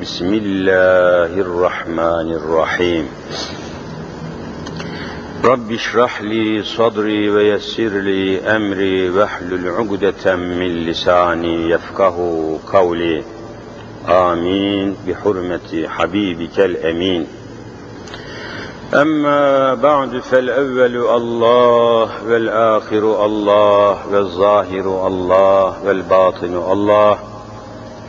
بسم الله الرحمن الرحيم. رب اشرح لي صدري ويسر لي أمري واحلل عقدة من لساني يفقه قولي. آمين. بحرمة حبيبك الأمين. أما بعد فالأول الله والآخر الله والظاهر الله والباطن الله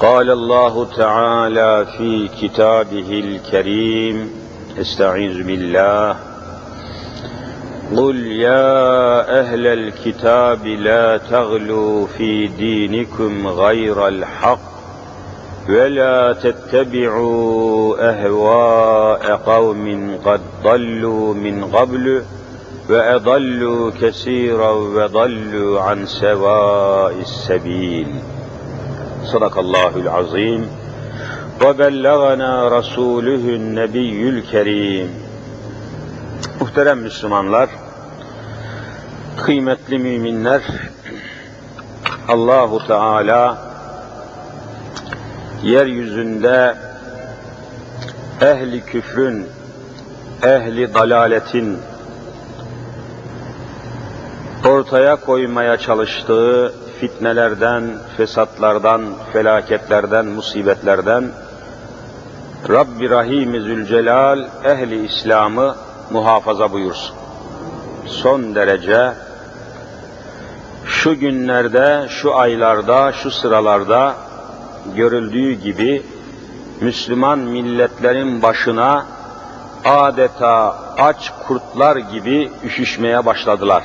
قال الله تعالى في كتابه الكريم استعيذ بالله. قل يا أهل الكتاب لا تغلوا في دينكم غير الحق ولا تتبعوا أهواء قوم قد ضلوا من قبل وأضلوا كثيرا وضلوا عن سواء السبيل. صدق الله العظيم وبلغنا رسوله النبي الكريم Muhterem Müslümanlar, kıymetli müminler, Allahu Teala yeryüzünde ehli küfrün, ehli dalaletin, ortaya koymaya çalıştığı fitnelerden, fesatlardan, felaketlerden, musibetlerden Rabbi Rahim-i Zülcelal ehli İslam'ı muhafaza buyursun. Son derece şu günlerde, şu aylarda, şu sıralarda görüldüğü gibi Müslüman milletlerin başına adeta aç kurtlar gibi üşüşmeye başladılar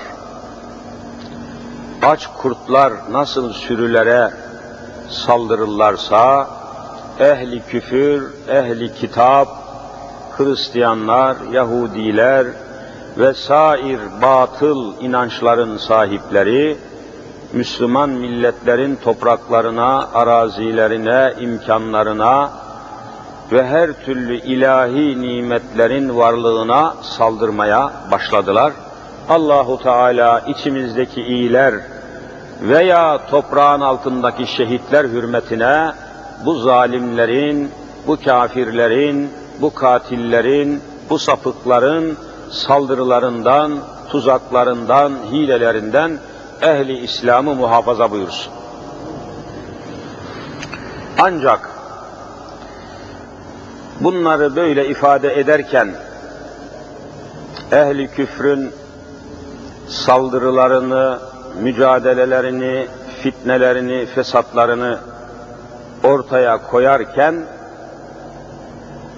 aç kurtlar nasıl sürülere saldırırlarsa, ehli küfür, ehli kitap, Hristiyanlar, Yahudiler ve sair batıl inançların sahipleri, Müslüman milletlerin topraklarına, arazilerine, imkanlarına ve her türlü ilahi nimetlerin varlığına saldırmaya başladılar. Allahu Teala içimizdeki iyiler veya toprağın altındaki şehitler hürmetine bu zalimlerin, bu kafirlerin, bu katillerin, bu sapıkların saldırılarından, tuzaklarından, hilelerinden ehli İslam'ı muhafaza buyursun. Ancak bunları böyle ifade ederken ehli küfrün saldırılarını, mücadelelerini, fitnelerini, fesatlarını ortaya koyarken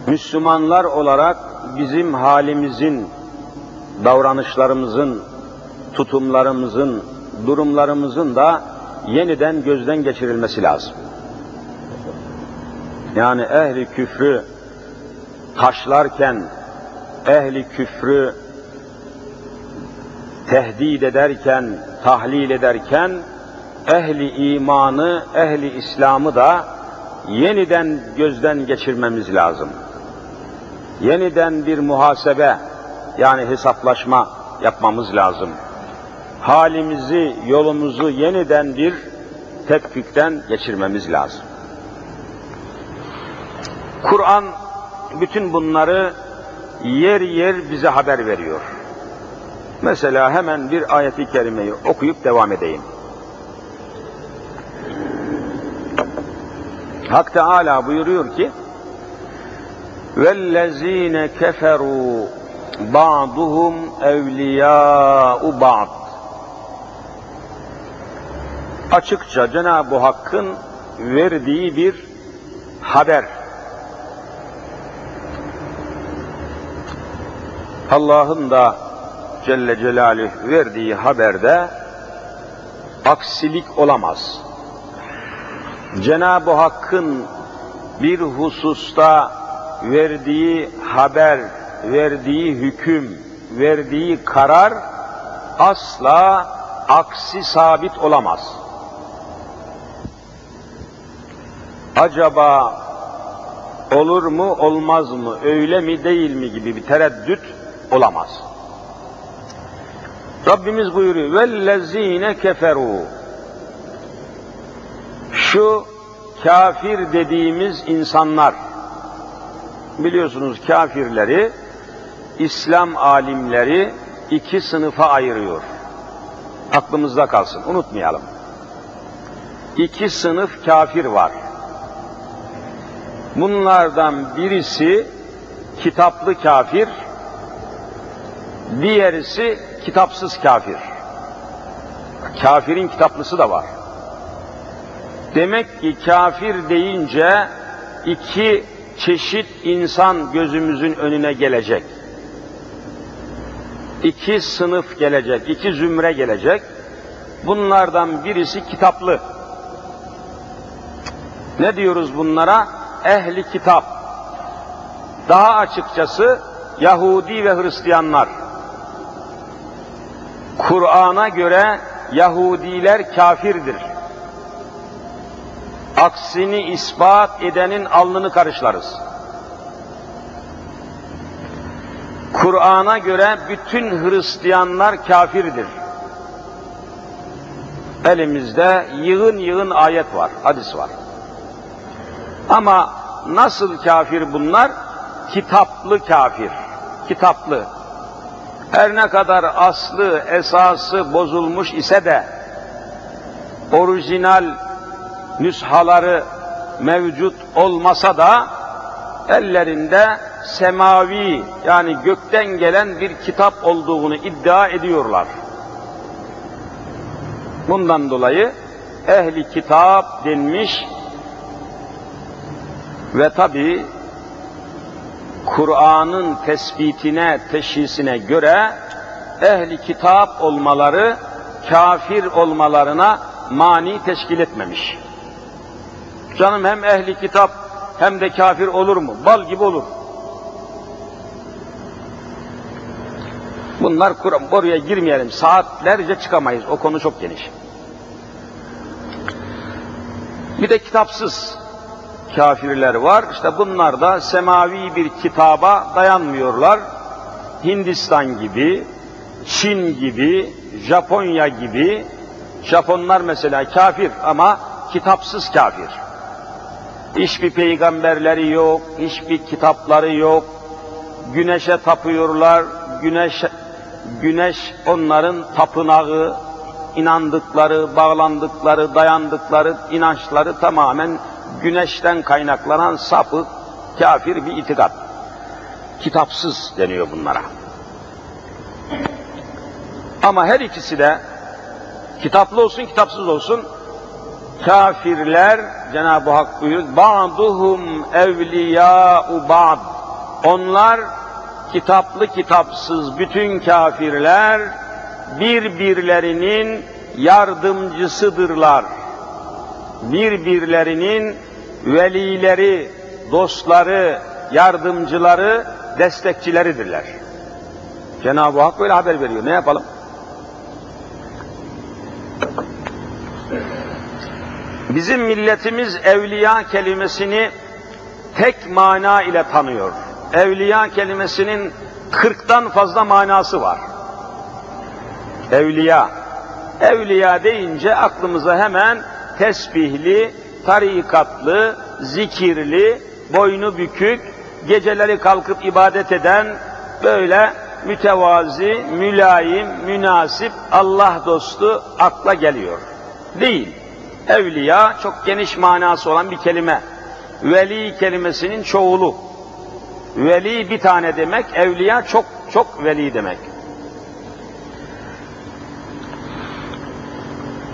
Müslümanlar olarak bizim halimizin, davranışlarımızın, tutumlarımızın, durumlarımızın da yeniden gözden geçirilmesi lazım. Yani ehli küfrü taşlarken, ehli küfrü tehdit ederken, tahlil ederken ehli imanı, ehli İslam'ı da yeniden gözden geçirmemiz lazım. Yeniden bir muhasebe yani hesaplaşma yapmamız lazım. Halimizi, yolumuzu yeniden bir tetkikten geçirmemiz lazım. Kur'an bütün bunları yer yer bize haber veriyor. Mesela hemen bir ayeti kerimeyi okuyup devam edeyim. Hak Teala buyuruyor ki وَالَّذ۪ينَ كَفَرُوا بَعْضُهُمْ اَوْلِيَاءُ بَعْضٍ Açıkça Cenab-ı Hakk'ın verdiği bir haber. Allah'ın da Celle Celaluhu verdiği haberde aksilik olamaz. Cenab-ı Hakk'ın bir hususta verdiği haber, verdiği hüküm, verdiği karar asla aksi sabit olamaz. Acaba olur mu olmaz mı, öyle mi değil mi gibi bir tereddüt olamaz. Rabbimiz buyuruyor, وَالَّذ۪ينَ كَفَرُوا Şu kafir dediğimiz insanlar, biliyorsunuz kafirleri, İslam alimleri iki sınıfa ayırıyor. Aklımızda kalsın, unutmayalım. İki sınıf kafir var. Bunlardan birisi kitaplı kafir, diğerisi kitapsız kafir. Kafirin kitaplısı da var. Demek ki kafir deyince iki çeşit insan gözümüzün önüne gelecek. İki sınıf gelecek, iki zümre gelecek. Bunlardan birisi kitaplı. Ne diyoruz bunlara? Ehli kitap. Daha açıkçası Yahudi ve Hristiyanlar. Kur'an'a göre Yahudiler kafirdir. Aksini ispat edenin alnını karışlarız. Kur'an'a göre bütün Hristiyanlar kafirdir. Elimizde yığın yığın ayet var, hadis var. Ama nasıl kafir bunlar? Kitaplı kafir. Kitaplı. Her ne kadar aslı, esası bozulmuş ise de orijinal nüshaları mevcut olmasa da ellerinde semavi yani gökten gelen bir kitap olduğunu iddia ediyorlar. Bundan dolayı ehli kitap denmiş ve tabi Kur'an'ın tespitine, teşhisine göre ehli kitap olmaları kafir olmalarına mani teşkil etmemiş. Canım hem ehli kitap hem de kafir olur mu? Bal gibi olur. Bunlar Kur'an, oraya girmeyelim. Saatlerce çıkamayız. O konu çok geniş. Bir de kitapsız kafirler var. İşte bunlar da semavi bir kitaba dayanmıyorlar. Hindistan gibi, Çin gibi, Japonya gibi, Japonlar mesela kafir ama kitapsız kafir. Hiçbir peygamberleri yok, hiçbir kitapları yok. Güneşe tapıyorlar, güneş güneş onların tapınağı, inandıkları, bağlandıkları, dayandıkları inançları tamamen güneşten kaynaklanan sapık, kafir bir itikat. Kitapsız deniyor bunlara. Ama her ikisi de kitaplı olsun, kitapsız olsun kafirler Cenab-ı Hak buyuruyor. Ba'duhum evliyâ'u ba'd. Onlar kitaplı kitapsız bütün kafirler birbirlerinin yardımcısıdırlar. Birbirlerinin velileri, dostları, yardımcıları, destekçileridirler. Cenab-ı Hak böyle haber veriyor. Ne yapalım? Bizim milletimiz evliya kelimesini tek mana ile tanıyor. Evliya kelimesinin kırktan fazla manası var. Evliya. Evliya deyince aklımıza hemen tesbihli, tarikatlı, zikirli, boynu bükük, geceleri kalkıp ibadet eden, böyle mütevazi, mülayim, münasip, Allah dostu akla geliyor. Değil. Evliya çok geniş manası olan bir kelime. Veli kelimesinin çoğulu. Veli bir tane demek, evliya çok çok veli demek.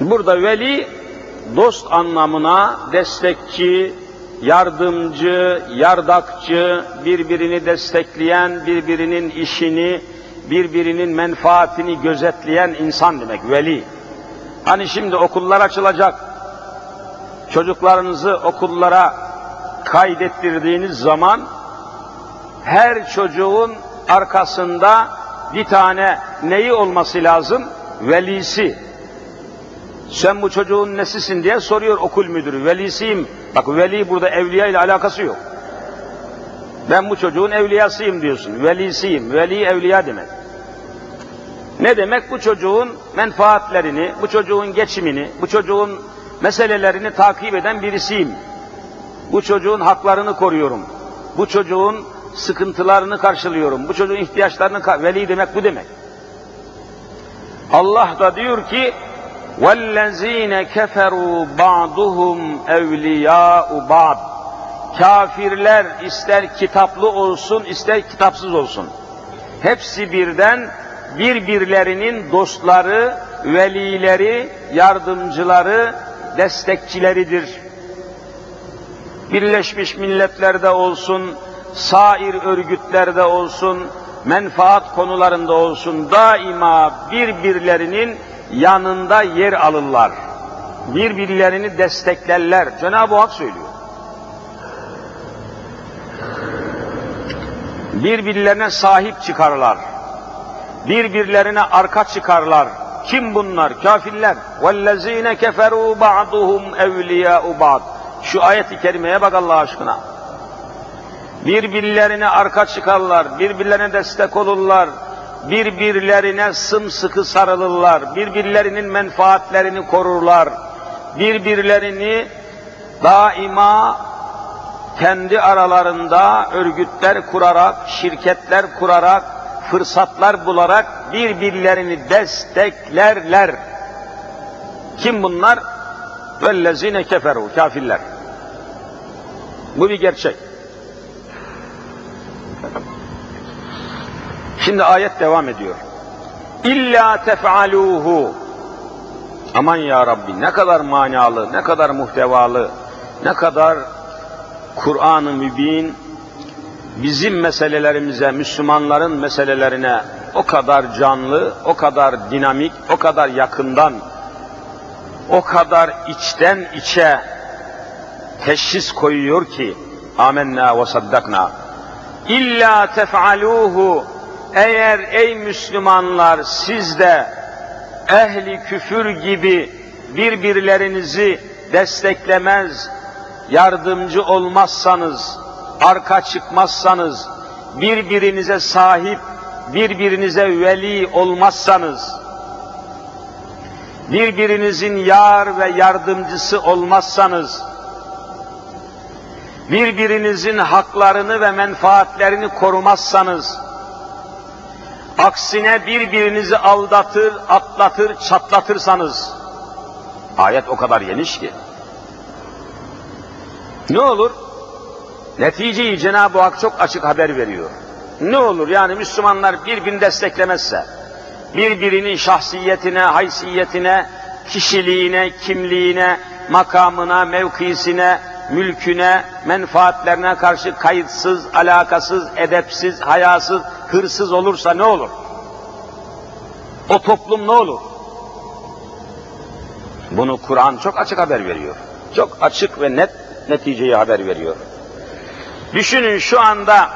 Burada veli dost anlamına destekçi, yardımcı, yardakçı, birbirini destekleyen, birbirinin işini, birbirinin menfaatini gözetleyen insan demek veli. Hani şimdi okullar açılacak. Çocuklarınızı okullara kaydettirdiğiniz zaman her çocuğun arkasında bir tane neyi olması lazım? Velisi. Sen bu çocuğun nesisin diye soruyor okul müdürü. Velisiyim. Bak veli burada evliya ile alakası yok. Ben bu çocuğun evliyasıyım diyorsun. Velisiyim. Veli evliya demek. Ne demek? Bu çocuğun menfaatlerini, bu çocuğun geçimini, bu çocuğun meselelerini takip eden birisiyim. Bu çocuğun haklarını koruyorum. Bu çocuğun sıkıntılarını karşılıyorum. Bu çocuğun ihtiyaçlarını veli demek bu demek. Allah da diyor ki وَالَّذ۪ينَ كَفَرُوا بَعْضُهُمْ اَوْلِيَاءُ بَعْضٍ Kafirler ister kitaplı olsun ister kitapsız olsun. Hepsi birden birbirlerinin dostları, velileri, yardımcıları, destekçileridir. Birleşmiş Milletler'de olsun, sair örgütlerde olsun, menfaat konularında olsun daima birbirlerinin yanında yer alırlar. Birbirlerini desteklerler. Cenab-ı Hak söylüyor. Birbirlerine sahip çıkarlar. Birbirlerine arka çıkarlar. Kim bunlar? Kafirler. وَالَّذ۪ينَ كَفَرُوا بَعْضُهُمْ اَوْلِيَاءُ بَعْضٍ Şu ayet-i kerimeye bak Allah aşkına. Birbirlerine arka çıkarlar, birbirlerine destek olurlar, birbirlerine sımsıkı sarılırlar, birbirlerinin menfaatlerini korurlar, birbirlerini daima kendi aralarında örgütler kurarak, şirketler kurarak, fırsatlar bularak birbirlerini desteklerler. Kim bunlar? Vellezine keferu, kafirler. Bu bir gerçek. Şimdi ayet devam ediyor. İlla tef'aluhu. Aman ya Rabbi ne kadar manalı, ne kadar muhtevalı, ne kadar Kur'an-ı Mübin bizim meselelerimize, Müslümanların meselelerine o kadar canlı, o kadar dinamik, o kadar yakından, o kadar içten içe teşhis koyuyor ki amenna ve saddakna illa tef'aluhu eğer ey Müslümanlar siz de ehli küfür gibi birbirlerinizi desteklemez, yardımcı olmazsanız, arka çıkmazsanız, birbirinize sahip, birbirinize veli olmazsanız, birbirinizin yar ve yardımcısı olmazsanız, birbirinizin haklarını ve menfaatlerini korumazsanız, aksine birbirinizi aldatır, atlatır, çatlatırsanız, ayet o kadar geniş ki, ne olur? Neticeyi Cenab-ı Hak çok açık haber veriyor. Ne olur yani Müslümanlar birbirini desteklemezse, birbirinin şahsiyetine, haysiyetine, kişiliğine, kimliğine, makamına, mevkisine, mülküne, menfaatlerine karşı kayıtsız, alakasız, edepsiz, hayasız, hırsız olursa ne olur? O toplum ne olur? Bunu Kur'an çok açık haber veriyor. Çok açık ve net neticeyi haber veriyor. Düşünün şu anda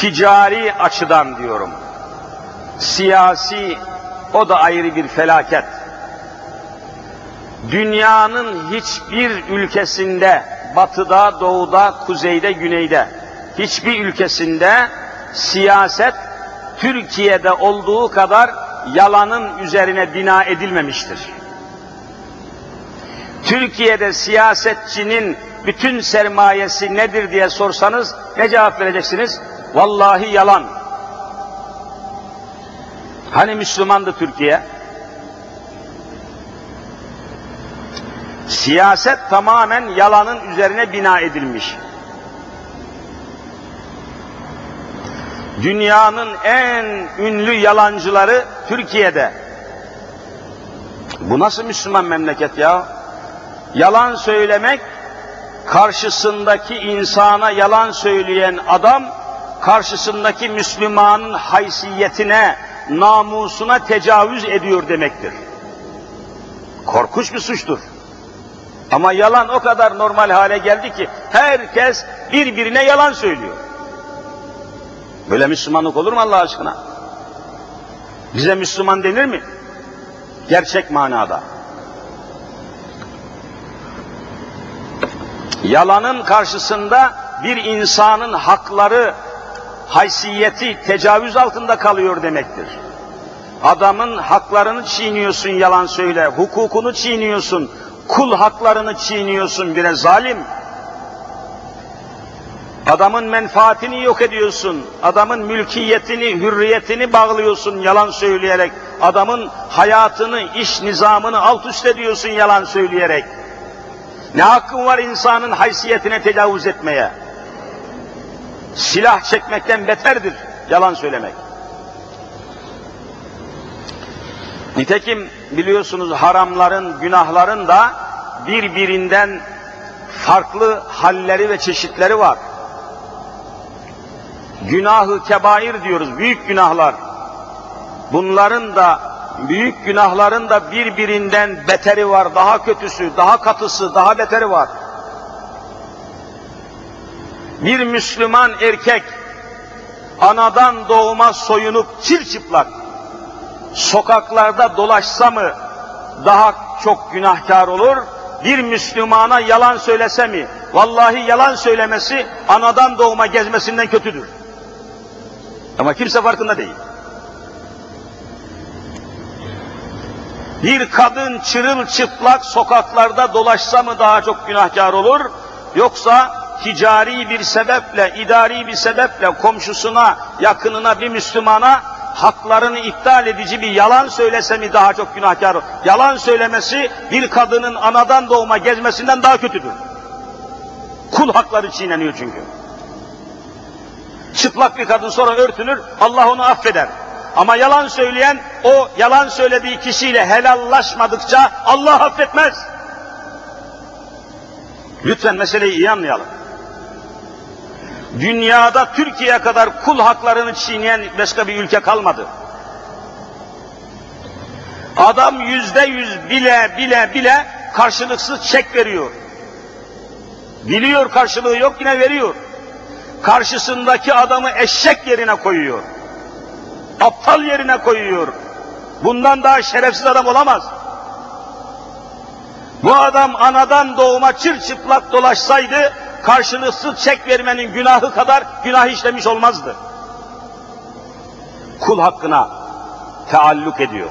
ticari açıdan diyorum. Siyasi o da ayrı bir felaket. Dünyanın hiçbir ülkesinde, batıda, doğuda, kuzeyde, güneyde, hiçbir ülkesinde siyaset Türkiye'de olduğu kadar yalanın üzerine bina edilmemiştir. Türkiye'de siyasetçinin bütün sermayesi nedir diye sorsanız ne cevap vereceksiniz? Vallahi yalan. Hani Müslümandı Türkiye? Siyaset tamamen yalanın üzerine bina edilmiş. Dünyanın en ünlü yalancıları Türkiye'de. Bu nasıl Müslüman memleket ya? Yalan söylemek, karşısındaki insana yalan söyleyen adam, karşısındaki Müslümanın haysiyetine, namusuna tecavüz ediyor demektir. Korkunç bir suçtur. Ama yalan o kadar normal hale geldi ki herkes birbirine yalan söylüyor. Böyle Müslümanlık olur mu Allah aşkına? Bize Müslüman denir mi? Gerçek manada. Yalanın karşısında bir insanın hakları, haysiyeti tecavüz altında kalıyor demektir. Adamın haklarını çiğniyorsun yalan söyle, hukukunu çiğniyorsun, kul haklarını çiğniyorsun bire zalim. Adamın menfaatini yok ediyorsun, adamın mülkiyetini, hürriyetini bağlıyorsun yalan söyleyerek, adamın hayatını, iş nizamını alt üst ediyorsun yalan söyleyerek. Ne hakkın var insanın haysiyetine tecavüz etmeye? Silah çekmekten beterdir yalan söylemek. Nitekim biliyorsunuz haramların, günahların da birbirinden farklı halleri ve çeşitleri var. Günahı kebair diyoruz, büyük günahlar. Bunların da, büyük günahların da birbirinden beteri var, daha kötüsü, daha katısı, daha beteri var. Bir Müslüman erkek, anadan doğma soyunup çırçıplak, sokaklarda dolaşsa mı daha çok günahkar olur? Bir Müslümana yalan söylese mi? Vallahi yalan söylemesi anadan doğma gezmesinden kötüdür. Ama kimse farkında değil. Bir kadın çırılçıplak sokaklarda dolaşsa mı daha çok günahkar olur? Yoksa ticari bir sebeple, idari bir sebeple komşusuna, yakınına, bir Müslümana haklarını iptal edici bir yalan söylese mi daha çok günahkar? Yalan söylemesi bir kadının anadan doğma gezmesinden daha kötüdür. Kul hakları çiğneniyor çünkü. Çıplak bir kadın sonra örtünür, Allah onu affeder. Ama yalan söyleyen, o yalan söylediği kişiyle helallaşmadıkça Allah affetmez. Lütfen meseleyi iyi anlayalım. Dünyada Türkiye kadar kul haklarını çiğneyen başka bir ülke kalmadı. Adam yüzde yüz bile bile bile karşılıksız çek veriyor. Biliyor karşılığı yok yine veriyor. Karşısındaki adamı eşek yerine koyuyor. Aptal yerine koyuyor. Bundan daha şerefsiz adam olamaz. Bu adam anadan doğuma çırçıplak dolaşsaydı karşılıksız çek vermenin günahı kadar günah işlemiş olmazdı. Kul hakkına taalluk ediyor.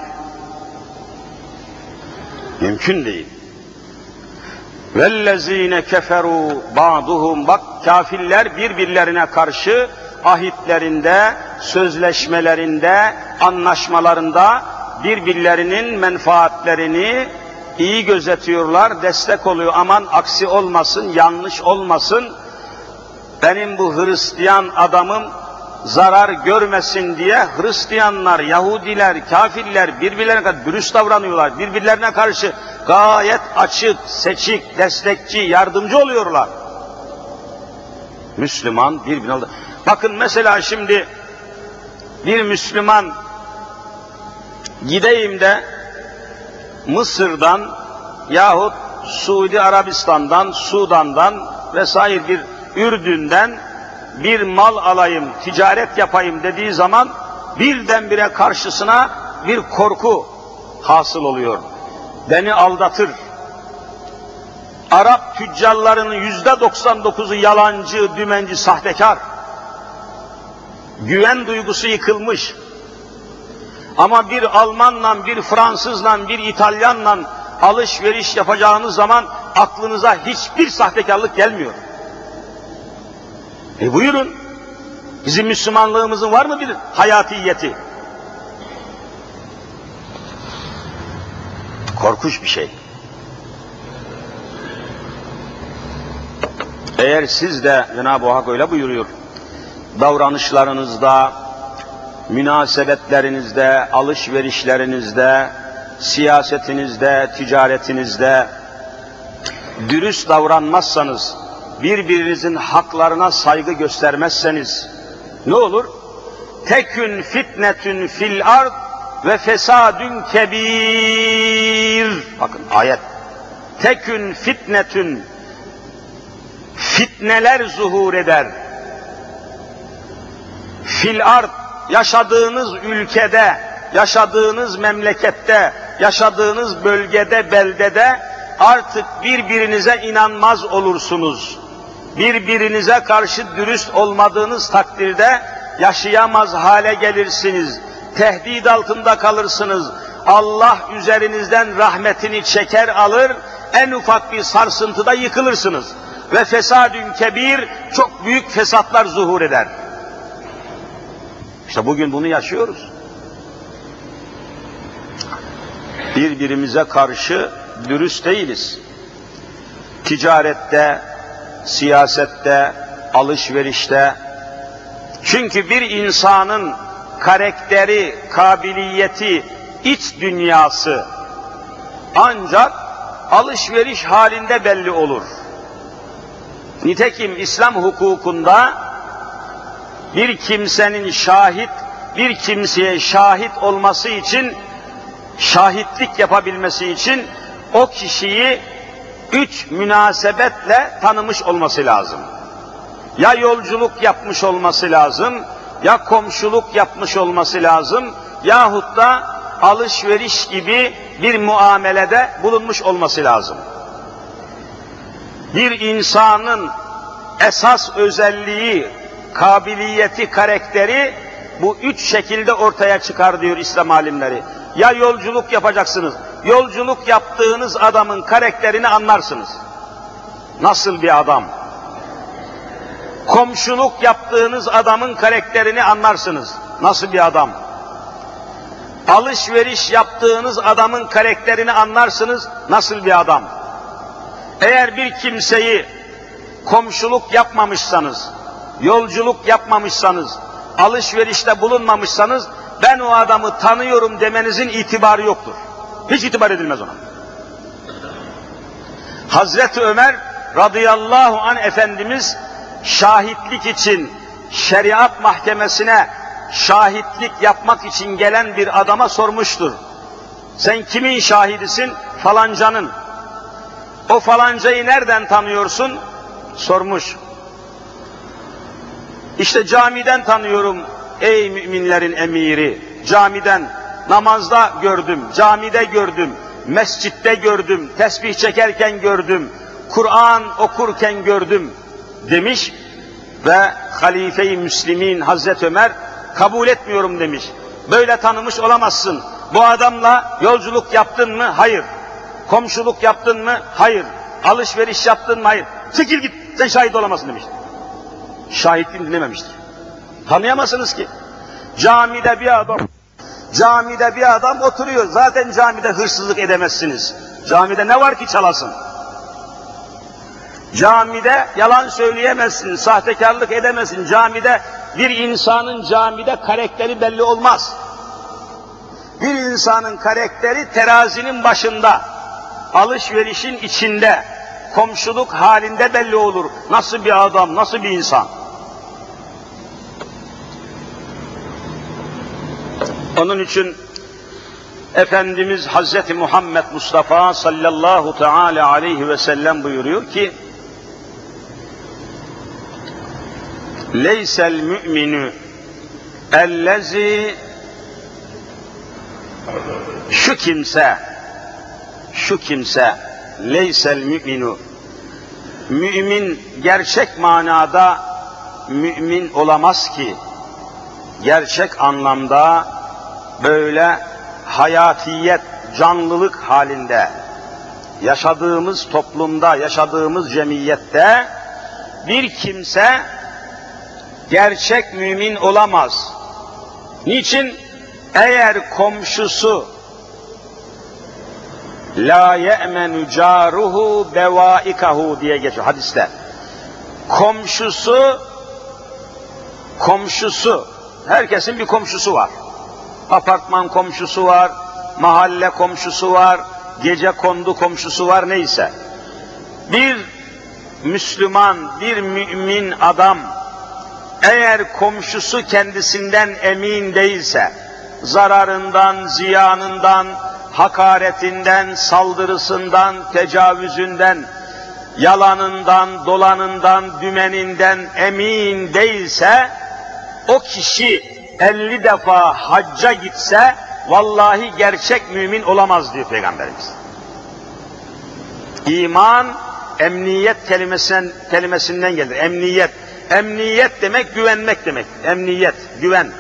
Mümkün değil. Vellezine keferu ba'duhum bak kafirler birbirlerine karşı ahitlerinde, sözleşmelerinde, anlaşmalarında birbirlerinin menfaatlerini iyi gözetiyorlar, destek oluyor. Aman aksi olmasın, yanlış olmasın. Benim bu Hristiyan adamım zarar görmesin diye Hristiyanlar, Yahudiler, kafirler birbirlerine kadar dürüst davranıyorlar. Birbirlerine karşı gayet açık, seçik, destekçi, yardımcı oluyorlar. Müslüman birbirine... Bakın mesela şimdi bir Müslüman gideyim de Mısır'dan yahut Suudi Arabistan'dan, Sudan'dan vesaire bir Ürdün'den bir mal alayım, ticaret yapayım dediği zaman birdenbire karşısına bir korku hasıl oluyor. Beni aldatır. Arap tüccarlarının yüzde 99'u yalancı, dümenci, sahtekar. Güven duygusu yıkılmış. Ama bir Almanla, bir Fransızla, bir İtalyanla alışveriş yapacağınız zaman aklınıza hiçbir sahtekarlık gelmiyor. E buyurun. Bizim Müslümanlığımızın var mı bir hayatiyeti? Korkunç bir şey. Eğer siz de Cenab-ı Hak öyle buyuruyor. davranışlarınızda, münasebetlerinizde, alışverişlerinizde, siyasetinizde, ticaretinizde dürüst davranmazsanız, birbirinizin haklarına saygı göstermezseniz ne olur? Tekün fitnetün fil ard ve fesadün kebir. Bakın ayet. Tekün fitnetün fitneler zuhur eder. Fil ard yaşadığınız ülkede, yaşadığınız memlekette, yaşadığınız bölgede, beldede artık birbirinize inanmaz olursunuz. Birbirinize karşı dürüst olmadığınız takdirde yaşayamaz hale gelirsiniz. Tehdit altında kalırsınız. Allah üzerinizden rahmetini çeker alır, en ufak bir sarsıntıda yıkılırsınız. Ve fesadün kebir, çok büyük fesatlar zuhur eder. İşte bugün bunu yaşıyoruz. Birbirimize karşı dürüst değiliz. Ticarette, siyasette, alışverişte. Çünkü bir insanın karakteri, kabiliyeti, iç dünyası ancak alışveriş halinde belli olur. Nitekim İslam hukukunda bir kimsenin şahit, bir kimseye şahit olması için, şahitlik yapabilmesi için o kişiyi üç münasebetle tanımış olması lazım. Ya yolculuk yapmış olması lazım, ya komşuluk yapmış olması lazım, yahut da alışveriş gibi bir muamelede bulunmuş olması lazım. Bir insanın esas özelliği, kabiliyeti, karakteri bu üç şekilde ortaya çıkar diyor İslam alimleri. Ya yolculuk yapacaksınız, yolculuk yaptığınız adamın karakterini anlarsınız. Nasıl bir adam? Komşuluk yaptığınız adamın karakterini anlarsınız. Nasıl bir adam? Alışveriş yaptığınız adamın karakterini anlarsınız. Nasıl bir adam? Eğer bir kimseyi komşuluk yapmamışsanız, yolculuk yapmamışsanız, alışverişte bulunmamışsanız ben o adamı tanıyorum demenizin itibarı yoktur. Hiç itibar edilmez ona. Hazreti Ömer radıyallahu an Efendimiz şahitlik için şeriat mahkemesine şahitlik yapmak için gelen bir adama sormuştur. Sen kimin şahidisin? Falancanın. O falancayı nereden tanıyorsun? Sormuş. İşte camiden tanıyorum ey müminlerin emiri. Camiden, namazda gördüm, camide gördüm, mescitte gördüm, tesbih çekerken gördüm, Kur'an okurken gördüm demiş ve halife-i Müslimin Hazreti Ömer kabul etmiyorum demiş. Böyle tanımış olamazsın. Bu adamla yolculuk yaptın mı? Hayır. Komşuluk yaptın mı? Hayır. Alışveriş yaptın mı? Hayır. Çekil git sen şahit olamazsın demiş. Şahitliğini dinlememiştir. Tanıyamazsınız ki. Camide bir adam camide bir adam oturuyor. Zaten camide hırsızlık edemezsiniz. Camide ne var ki çalasın? Camide yalan söyleyemezsin, sahtekarlık edemezsin. Camide bir insanın camide karakteri belli olmaz. Bir insanın karakteri terazinin başında, alışverişin içinde, komşuluk halinde belli olur. Nasıl bir adam, nasıl bir insan? Onun için Efendimiz Hazreti Muhammed Mustafa sallallahu teala aleyhi ve sellem buyuruyor ki Leysel müminü ellezi şu kimse şu kimse leysel müminu mümin gerçek manada mümin olamaz ki gerçek anlamda böyle hayatiyet, canlılık halinde yaşadığımız toplumda, yaşadığımız cemiyette bir kimse gerçek mümin olamaz. Niçin? Eğer komşusu la ye'menu caruhu bevaikahu diye geçiyor hadiste. Komşusu komşusu, herkesin bir komşusu var. Apartman komşusu var, mahalle komşusu var, gece kondu komşusu var neyse. Bir Müslüman, bir mümin adam eğer komşusu kendisinden emin değilse, zararından, ziyanından, hakaretinden, saldırısından, tecavüzünden, yalanından, dolanından, dümeninden emin değilse, o kişi 50 defa hacca gitse, vallahi gerçek mümin olamaz diyor Peygamberimiz. İman, emniyet kelimesinden, kelimesinden gelir. Emniyet. Emniyet demek güvenmek demek. Emniyet, güven.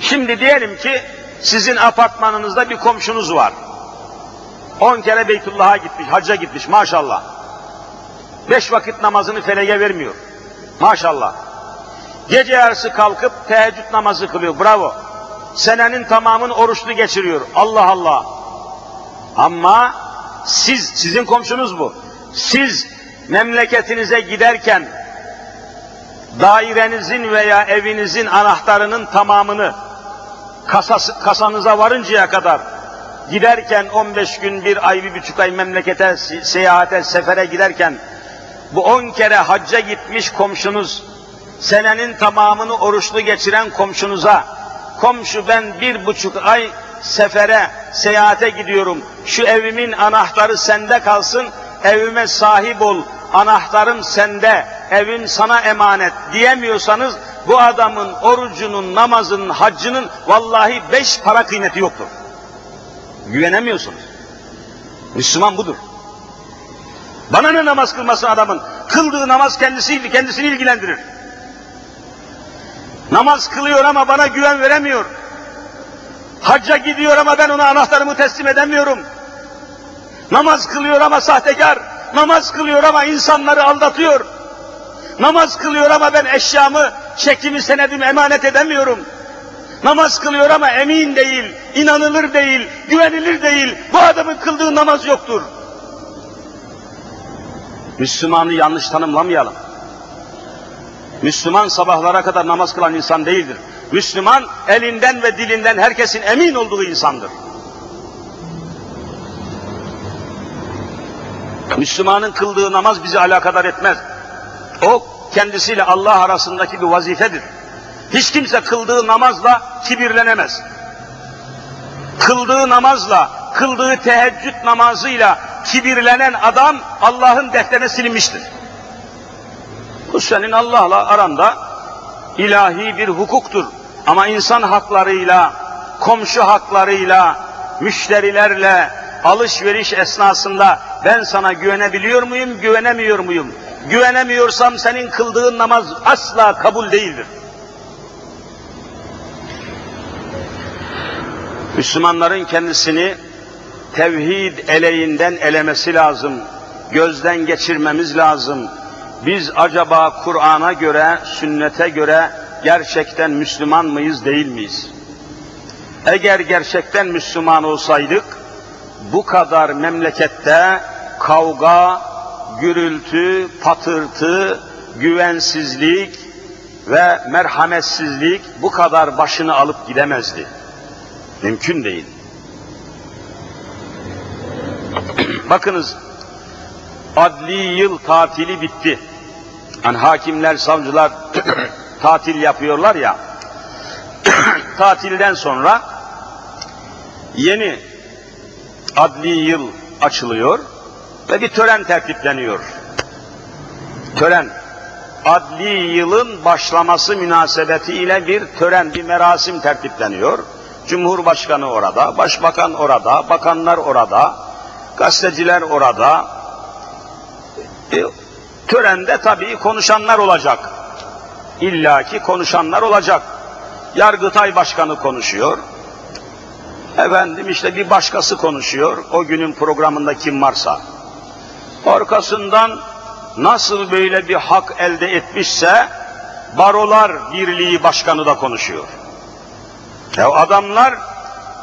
Şimdi diyelim ki sizin apartmanınızda bir komşunuz var. On kere Beytullah'a gitmiş, hacca gitmiş maşallah. Beş vakit namazını felege vermiyor. Maşallah. Gece yarısı kalkıp teheccüd namazı kılıyor. Bravo. Senenin tamamını oruçlu geçiriyor. Allah Allah. Ama siz, sizin komşunuz bu. Siz memleketinize giderken dairenizin veya evinizin anahtarının tamamını kasası, kasanıza varıncaya kadar giderken 15 gün, bir ay, bir buçuk ay memlekete, seyahate, sefere giderken bu 10 kere hacca gitmiş komşunuz, senenin tamamını oruçlu geçiren komşunuza, komşu ben bir buçuk ay sefere, seyahate gidiyorum, şu evimin anahtarı sende kalsın, evime sahip ol, anahtarım sende, evin sana emanet diyemiyorsanız, bu adamın orucunun, namazının, haccının vallahi beş para kıymeti yoktur. Güvenemiyorsunuz. Müslüman budur. Bana ne namaz kılması adamın? Kıldığı namaz kendisi, kendisini ilgilendirir. Namaz kılıyor ama bana güven veremiyor. Hacca gidiyor ama ben ona anahtarımı teslim edemiyorum. Namaz kılıyor ama sahtekar. Namaz kılıyor ama insanları aldatıyor. Namaz kılıyor ama ben eşyamı, çekimi, senedimi emanet edemiyorum. Namaz kılıyor ama emin değil, inanılır değil, güvenilir değil. Bu adamın kıldığı namaz yoktur. Müslümanı yanlış tanımlamayalım. Müslüman sabahlara kadar namaz kılan insan değildir. Müslüman elinden ve dilinden herkesin emin olduğu insandır. Müslümanın kıldığı namaz bizi alakadar etmez. O kendisiyle Allah arasındaki bir vazifedir. Hiç kimse kıldığı namazla kibirlenemez. Kıldığı namazla, kıldığı teheccüd namazıyla kibirlenen adam Allah'ın defterine silinmiştir. Bu senin Allah'la aranda ilahi bir hukuktur. Ama insan haklarıyla, komşu haklarıyla, müşterilerle, alışveriş esnasında ben sana güvenebiliyor muyum, güvenemiyor muyum? Güvenemiyorsam senin kıldığın namaz asla kabul değildir. Müslümanların kendisini tevhid eleğinden elemesi lazım. Gözden geçirmemiz lazım. Biz acaba Kur'an'a göre, sünnete göre gerçekten Müslüman mıyız, değil miyiz? Eğer gerçekten Müslüman olsaydık, bu kadar memlekette kavga, gürültü, patırtı, güvensizlik ve merhametsizlik bu kadar başını alıp gidemezdi. Mümkün değil. Bakınız, adli yıl tatili bitti. Hani hakimler, savcılar tatil yapıyorlar ya, tatilden sonra yeni adli yıl açılıyor ve bir tören tertipleniyor. Tören, adli yılın başlaması münasebetiyle bir tören, bir merasim tertipleniyor. Cumhurbaşkanı orada, başbakan orada, bakanlar orada, gazeteciler orada. E, törende tabii konuşanlar olacak. İlla ki konuşanlar olacak. Yargıtay Başkanı konuşuyor. Efendim işte bir başkası konuşuyor. O günün programında kim varsa. Arkasından nasıl böyle bir hak elde etmişse Barolar Birliği Başkanı da konuşuyor. Ya adamlar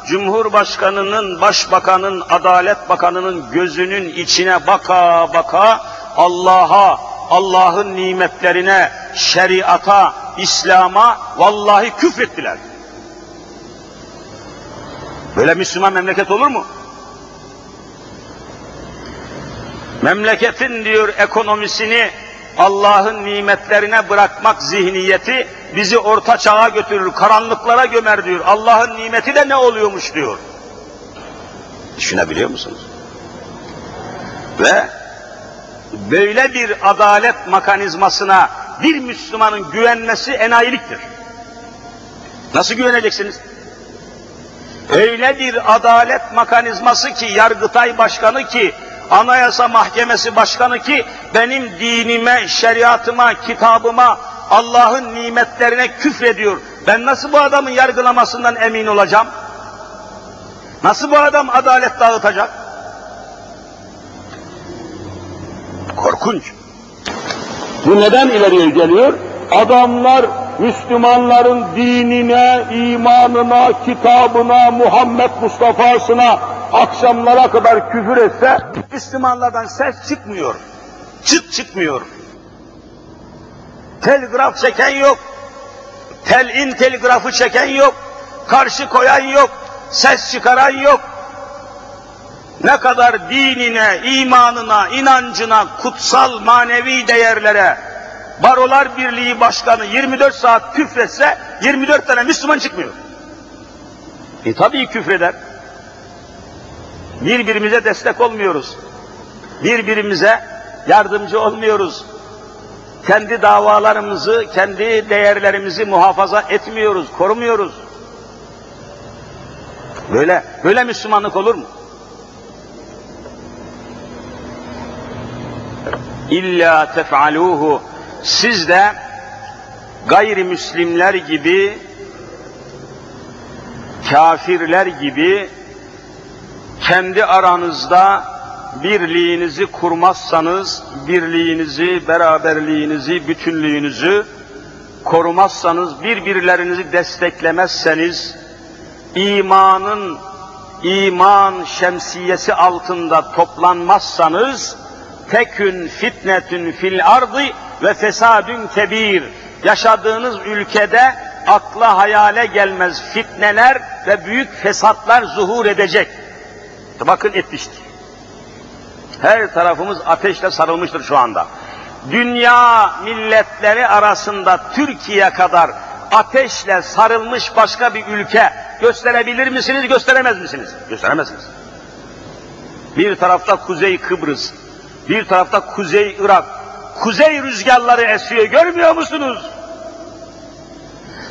Cumhurbaşkanının, Başbakanın, Adalet Bakanının gözünün içine baka baka Allah'a, Allah'ın nimetlerine, şeriata, İslam'a vallahi küfrettiler. Böyle Müslüman memleket olur mu? Memleketin diyor ekonomisini Allah'ın nimetlerine bırakmak zihniyeti bizi orta çağa götürür, karanlıklara gömer diyor. Allah'ın nimeti de ne oluyormuş diyor. Düşünebiliyor musunuz? Ve böyle bir adalet mekanizmasına bir Müslümanın güvenmesi enayiliktir. Nasıl güveneceksiniz? Öyle bir adalet mekanizması ki, Yargıtay Başkanı ki, Anayasa Mahkemesi Başkanı ki, benim dinime, şeriatıma, kitabıma, Allah'ın nimetlerine küfrediyor. Ben nasıl bu adamın yargılamasından emin olacağım? Nasıl bu adam adalet dağıtacak? Korkunç. Bu neden ileriye geliyor? Adamlar Müslümanların dinine, imanına, kitabına, Muhammed Mustafa'sına akşamlara kadar küfür etse, Müslümanlardan ses çıkmıyor. Çıt çıkmıyor. Telgraf çeken yok. Telin telgrafı çeken yok. Karşı koyan yok. Ses çıkaran yok. Ne kadar dinine, imanına, inancına, kutsal manevi değerlere Barolar Birliği Başkanı 24 saat küfretse 24 tane Müslüman çıkmıyor. E tabii küfreder. Birbirimize destek olmuyoruz. Birbirimize yardımcı olmuyoruz. Kendi davalarımızı, kendi değerlerimizi muhafaza etmiyoruz, korumuyoruz. Böyle, böyle Müslümanlık olur mu? İlla tef'aluhu siz de gayrimüslimler gibi kafirler gibi kendi aranızda birliğinizi kurmazsanız, birliğinizi, beraberliğinizi, bütünlüğünüzü korumazsanız, birbirlerinizi desteklemezseniz, imanın, iman şemsiyesi altında toplanmazsanız, tekün fitnetün fil ardı ve fesadün kebir. Yaşadığınız ülkede akla hayale gelmez fitneler ve büyük fesatlar zuhur edecek. Bakın etmiştir. Her tarafımız ateşle sarılmıştır şu anda. Dünya milletleri arasında Türkiye kadar ateşle sarılmış başka bir ülke gösterebilir misiniz, gösteremez misiniz? Gösteremezsiniz. Bir tarafta Kuzey Kıbrıs, bir tarafta Kuzey Irak, kuzey rüzgarları esiyor, görmüyor musunuz?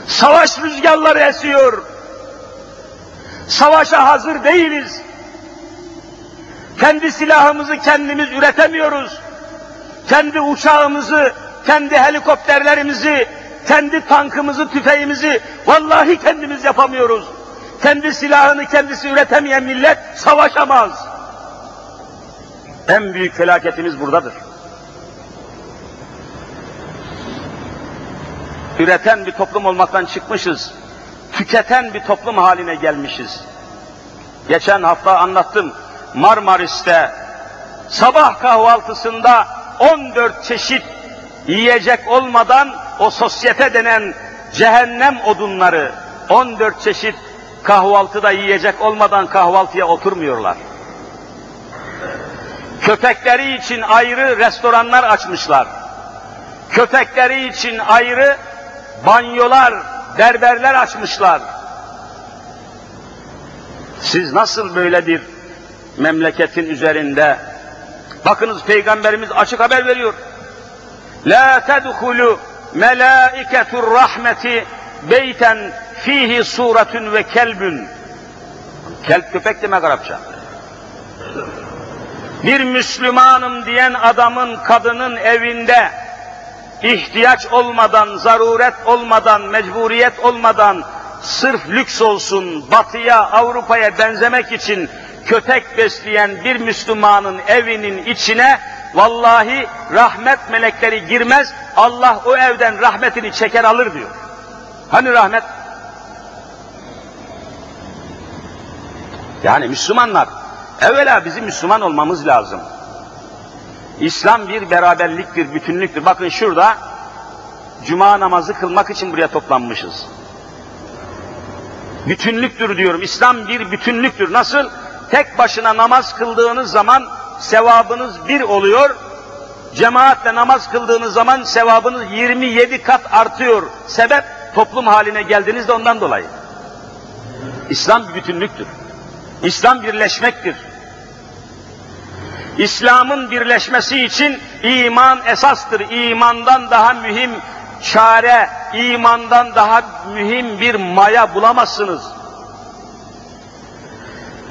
Savaş rüzgarları esiyor. Savaşa hazır değiliz. Kendi silahımızı kendimiz üretemiyoruz. Kendi uçağımızı, kendi helikopterlerimizi, kendi tankımızı, tüfeğimizi vallahi kendimiz yapamıyoruz. Kendi silahını kendisi üretemeyen millet savaşamaz. En büyük felaketimiz buradadır. Üreten bir toplum olmaktan çıkmışız. Tüketen bir toplum haline gelmişiz. Geçen hafta anlattım. Marmaris'te sabah kahvaltısında 14 çeşit yiyecek olmadan o sosyete denen cehennem odunları 14 çeşit kahvaltıda yiyecek olmadan kahvaltıya oturmuyorlar. Köpekleri için ayrı restoranlar açmışlar. Köpekleri için ayrı banyolar, berberler açmışlar. Siz nasıl böyle bir memleketin üzerinde bakınız peygamberimiz açık haber veriyor. La tedhulu melaiketur rahmeti beyten fihi suratun ve kelbün. Kelp köpek demek Arapça. Bir Müslümanım diyen adamın, kadının evinde ihtiyaç olmadan, zaruret olmadan, mecburiyet olmadan, sırf lüks olsun, batıya, Avrupa'ya benzemek için köpek besleyen bir Müslümanın evinin içine vallahi rahmet melekleri girmez, Allah o evden rahmetini çeker alır diyor. Hani rahmet? Yani Müslümanlar, evvela bizim Müslüman olmamız lazım. İslam bir beraberliktir, bütünlüktür. Bakın şurada cuma namazı kılmak için buraya toplanmışız. Bütünlüktür diyorum. İslam bir bütünlüktür. Nasıl? Tek başına namaz kıldığınız zaman sevabınız bir oluyor. Cemaatle namaz kıldığınız zaman sevabınız 27 kat artıyor. Sebep toplum haline geldiniz de ondan dolayı. İslam bir bütünlüktür. İslam birleşmektir. İslam'ın birleşmesi için iman esastır. İmandan daha mühim çare, imandan daha mühim bir maya bulamazsınız.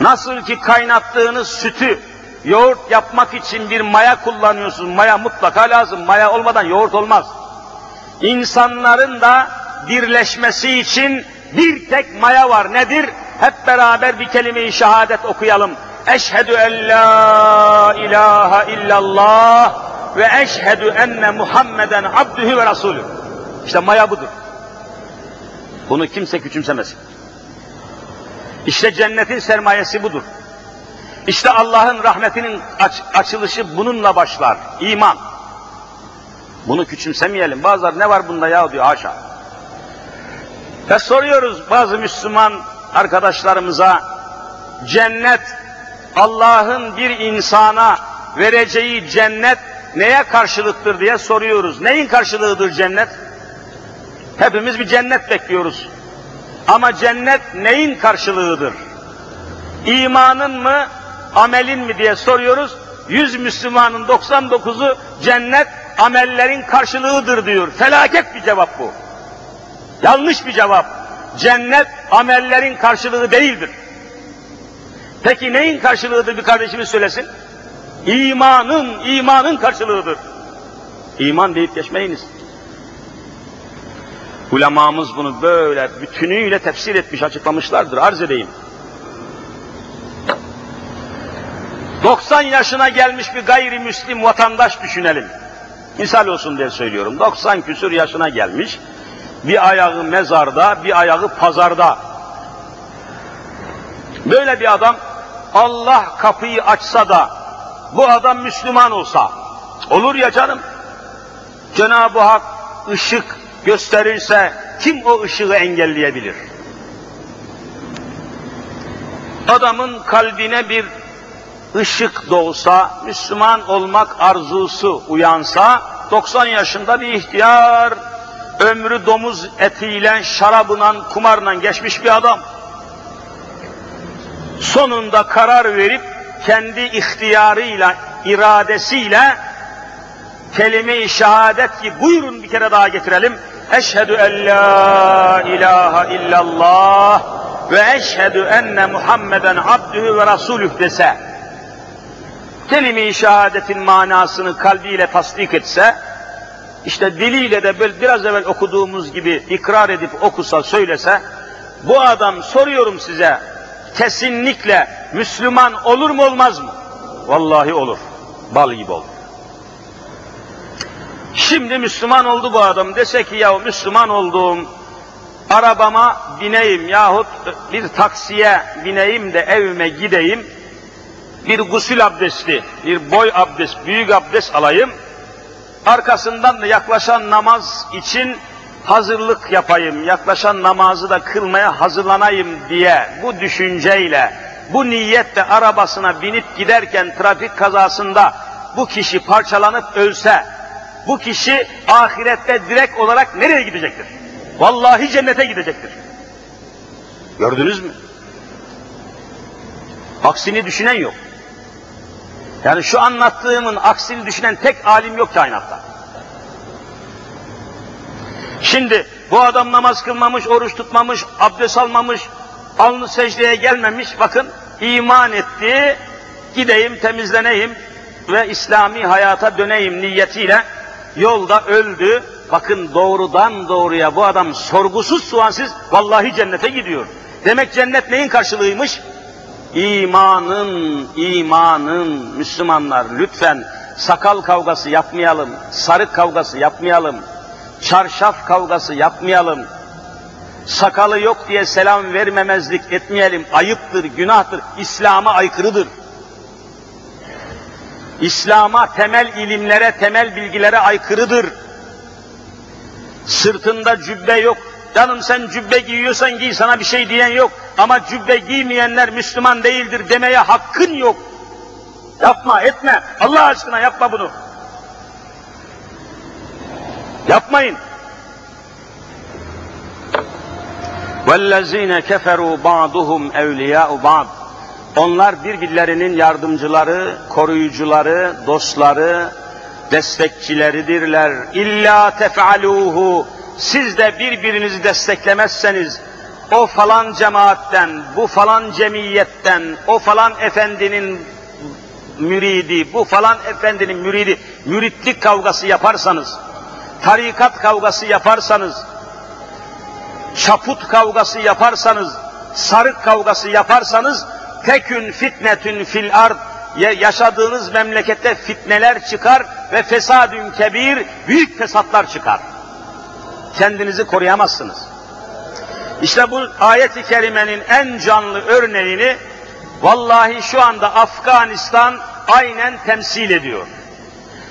Nasıl ki kaynattığınız sütü yoğurt yapmak için bir maya kullanıyorsunuz. Maya mutlaka lazım. Maya olmadan yoğurt olmaz. İnsanların da birleşmesi için bir tek maya var. Nedir? Hep beraber bir kelime-i şehadet okuyalım. Eşhedü en la ilahe illallah ve eşhedü enne Muhammeden abdühü ve rasulü. İşte maya budur. Bunu kimse küçümsemesin. İşte cennetin sermayesi budur. İşte Allah'ın rahmetinin aç, açılışı bununla başlar. İman. Bunu küçümsemeyelim. Bazıları ne var bunda ya diyor haşa. Ve soruyoruz bazı Müslüman arkadaşlarımıza cennet Allah'ın bir insana vereceği cennet neye karşılıktır diye soruyoruz. Neyin karşılığıdır cennet? Hepimiz bir cennet bekliyoruz. Ama cennet neyin karşılığıdır? İmanın mı, amelin mi diye soruyoruz. Yüz Müslümanın 99'u cennet amellerin karşılığıdır diyor. Felaket bir cevap bu. Yanlış bir cevap. Cennet amellerin karşılığı değildir. Peki neyin karşılığıdır bir kardeşimiz söylesin? İmanın, imanın karşılığıdır. İman deyip geçmeyiniz. Ulemamız bunu böyle bütünüyle tefsir etmiş, açıklamışlardır. Arz edeyim. 90 yaşına gelmiş bir gayrimüslim vatandaş düşünelim. Misal olsun diye söylüyorum. 90 küsur yaşına gelmiş. Bir ayağı mezarda, bir ayağı pazarda. Böyle bir adam Allah kapıyı açsa da bu adam Müslüman olsa olur ya canım. Cenab-ı Hak ışık gösterirse kim o ışığı engelleyebilir? Adamın kalbine bir ışık doğsa, Müslüman olmak arzusu uyansa, 90 yaşında bir ihtiyar, ömrü domuz etiyle, şarabla, kumarla geçmiş bir adam. Sonunda karar verip, kendi ihtiyarıyla, iradesiyle, kelime-i şehadet ki buyurun bir kere daha getirelim. Eşhedü en la ilahe illallah ve eşhedü enne Muhammeden abdühü ve rasulüh dese, kelime-i şehadetin manasını kalbiyle tasdik etse, işte diliyle de böyle biraz evvel okuduğumuz gibi ikrar edip okusa, söylese, bu adam soruyorum size, kesinlikle Müslüman olur mu olmaz mı? Vallahi olur. Bal gibi olur. Şimdi Müslüman oldu bu adam. Dese ki ya Müslüman oldum, arabama bineyim yahut bir taksiye bineyim de evime gideyim, bir gusül abdesti, bir boy abdest, büyük abdest alayım, arkasından da yaklaşan namaz için hazırlık yapayım, yaklaşan namazı da kılmaya hazırlanayım diye bu düşünceyle, bu niyetle arabasına binip giderken trafik kazasında bu kişi parçalanıp ölse, bu kişi ahirette direkt olarak nereye gidecektir? Vallahi cennete gidecektir. Gördünüz mü? Aksini düşünen yok. Yani şu anlattığımın aksini düşünen tek alim yok kainatta. Şimdi bu adam namaz kılmamış, oruç tutmamış, abdest almamış, alnı secdeye gelmemiş. Bakın iman etti, gideyim temizleneyim ve İslami hayata döneyim niyetiyle yolda öldü. Bakın doğrudan doğruya bu adam sorgusuz sualsiz vallahi cennete gidiyor. Demek cennet neyin karşılığıymış? İmanın, imanın Müslümanlar lütfen sakal kavgası yapmayalım, sarık kavgası yapmayalım, çarşaf kavgası yapmayalım, sakalı yok diye selam vermemezlik etmeyelim, ayıptır, günahtır, İslam'a aykırıdır. İslam'a, temel ilimlere, temel bilgilere aykırıdır. Sırtında cübbe yok. Canım sen cübbe giyiyorsan giy sana bir şey diyen yok. Ama cübbe giymeyenler Müslüman değildir demeye hakkın yok. Yapma, etme. Allah aşkına yapma bunu. Yapmayın. وَالَّذ۪ينَ كَفَرُوا بَعْضُهُمْ اَوْلِيَاءُ بَعْضٍ Onlar birbirlerinin yardımcıları, koruyucuları, dostları, destekçileridirler. İlla tef'aluhu siz de birbirinizi desteklemezseniz o falan cemaatten, bu falan cemiyetten, o falan efendinin müridi, bu falan efendinin müridi, müritlik kavgası yaparsanız, tarikat kavgası yaparsanız, çaput kavgası yaparsanız, sarık kavgası yaparsanız, tekün fitnetün fil ard, yaşadığınız memlekette fitneler çıkar ve fesadün kebir, büyük fesatlar çıkar. Kendinizi koruyamazsınız. İşte bu ayet-i kerimenin en canlı örneğini vallahi şu anda Afganistan aynen temsil ediyor.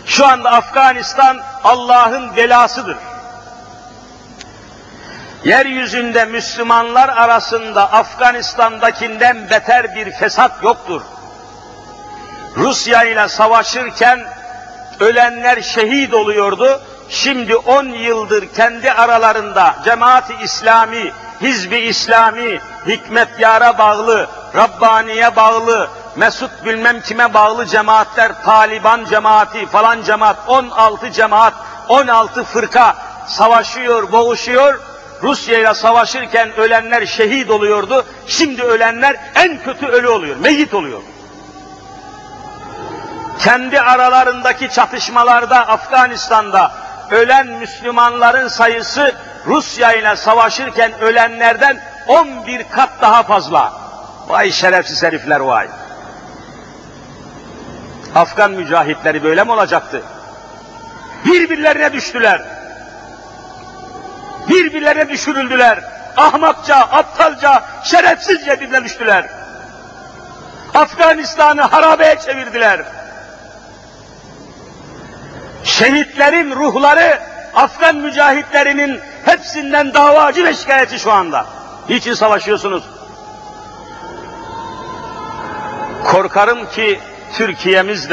Şu anda Afganistan Allah'ın belasıdır. Yeryüzünde Müslümanlar arasında Afganistan'dakinden beter bir fesat yoktur. Rusya ile savaşırken ölenler şehit oluyordu. Şimdi 10 yıldır kendi aralarında cemaati İslami, Hizbi İslami, Hikmet Yar'a bağlı, Rabbani'ye bağlı, Mesut bilmem kime bağlı cemaatler, Taliban cemaati falan cemaat, 16 cemaat, 16 fırka savaşıyor, boğuşuyor. Rusya ile savaşırken ölenler şehit oluyordu. Şimdi ölenler en kötü ölü oluyor, meyit oluyor. Kendi aralarındaki çatışmalarda Afganistan'da ölen Müslümanların sayısı Rusya ile savaşırken ölenlerden 11 kat daha fazla. Vay şerefsiz herifler vay. Afgan mücahitleri böyle mi olacaktı? Birbirlerine düştüler. Birbirlerine düşürüldüler. Ahmakça, aptalca, şerefsizce birbirine düştüler. Afganistan'ı harabeye çevirdiler. Şehitlerin ruhları Afgan mücahitlerinin hepsinden davacı ve şikayetçi şu anda. Niçin savaşıyorsunuz? Korkarım ki Türkiye'miz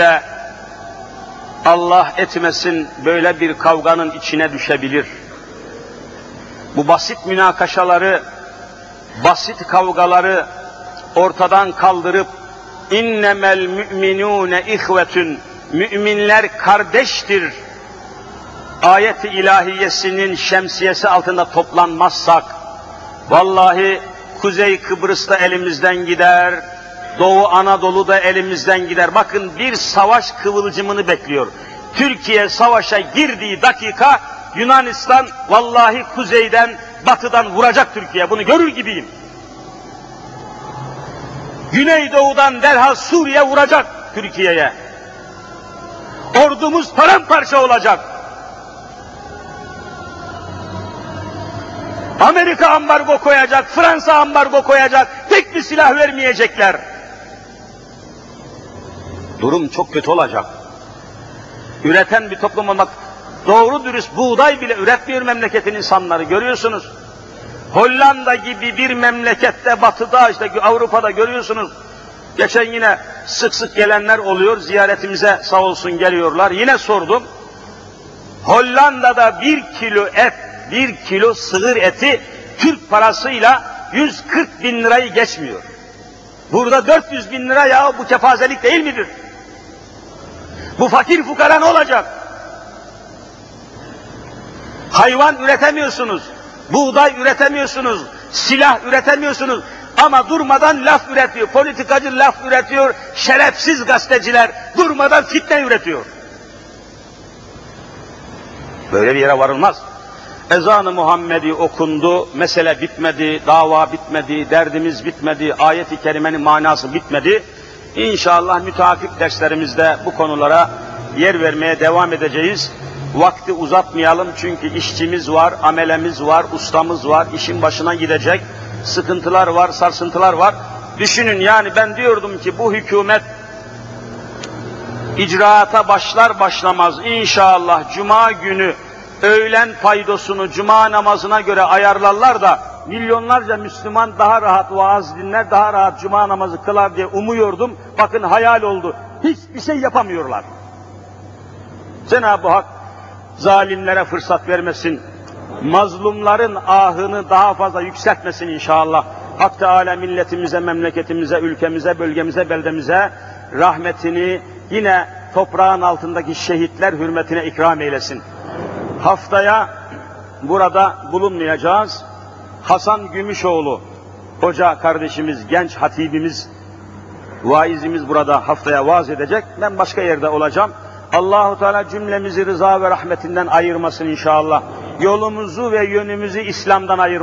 Allah etmesin böyle bir kavganın içine düşebilir. Bu basit münakaşaları, basit kavgaları ortadan kaldırıp innemel müminune ihvetün müminler kardeştir ayet-i ilahiyesinin şemsiyesi altında toplanmazsak vallahi Kuzey Kıbrıs'ta elimizden gider, Doğu Anadolu'da elimizden gider. Bakın bir savaş kıvılcımını bekliyor. Türkiye savaşa girdiği dakika Yunanistan vallahi kuzeyden, batıdan vuracak Türkiye. Bunu görür gibiyim. Güneydoğudan derhal Suriye vuracak Türkiye'ye. Ordumuz paramparça olacak. Amerika ambargo koyacak, Fransa ambargo koyacak, tek bir silah vermeyecekler. Durum çok kötü olacak. Üreten bir toplum olmak, doğru dürüst buğday bile üretmiyor memleketin insanları, görüyorsunuz. Hollanda gibi bir memlekette, batıda, işte Avrupa'da görüyorsunuz. Geçen yine sık sık gelenler oluyor, ziyaretimize sağ olsun geliyorlar. Yine sordum. Hollanda'da bir kilo et, bir kilo sığır eti Türk parasıyla 140 bin lirayı geçmiyor. Burada 400 bin lira ya bu kefazelik değil midir? Bu fakir fukara ne olacak? Hayvan üretemiyorsunuz, buğday üretemiyorsunuz, silah üretemiyorsunuz ama durmadan laf üretiyor. Politikacı laf üretiyor, şerefsiz gazeteciler durmadan fitne üretiyor. Böyle bir yere varılmaz. Ezan-ı Muhammedi okundu, mesele bitmedi, dava bitmedi, derdimiz bitmedi, ayet-i kerimenin manası bitmedi. İnşallah müteakip derslerimizde bu konulara yer vermeye devam edeceğiz. Vakti uzatmayalım çünkü işçimiz var, amelemiz var, ustamız var, işin başına gidecek. Sıkıntılar var, sarsıntılar var. Düşünün yani ben diyordum ki bu hükümet icraata başlar başlamaz inşallah cuma günü öğlen paydosunu cuma namazına göre ayarlarlar da milyonlarca Müslüman daha rahat vaaz dinler, daha rahat cuma namazı kılar diye umuyordum. Bakın hayal oldu. Hiçbir şey yapamıyorlar. Cenab-ı Hak zalimlere fırsat vermesin. Mazlumların ahını daha fazla yükseltmesin inşallah. Hak Teala milletimize, memleketimize, ülkemize, bölgemize, beldemize rahmetini yine toprağın altındaki şehitler hürmetine ikram eylesin. Haftaya burada bulunmayacağız. Hasan Gümüşoğlu hoca kardeşimiz, genç hatibimiz, vaizimiz burada haftaya vaaz edecek. Ben başka yerde olacağım. Allahu Teala cümlemizi rıza ve rahmetinden ayırmasın inşallah. Yolumuzu ve yönümüzü İslam'dan ayırmasın.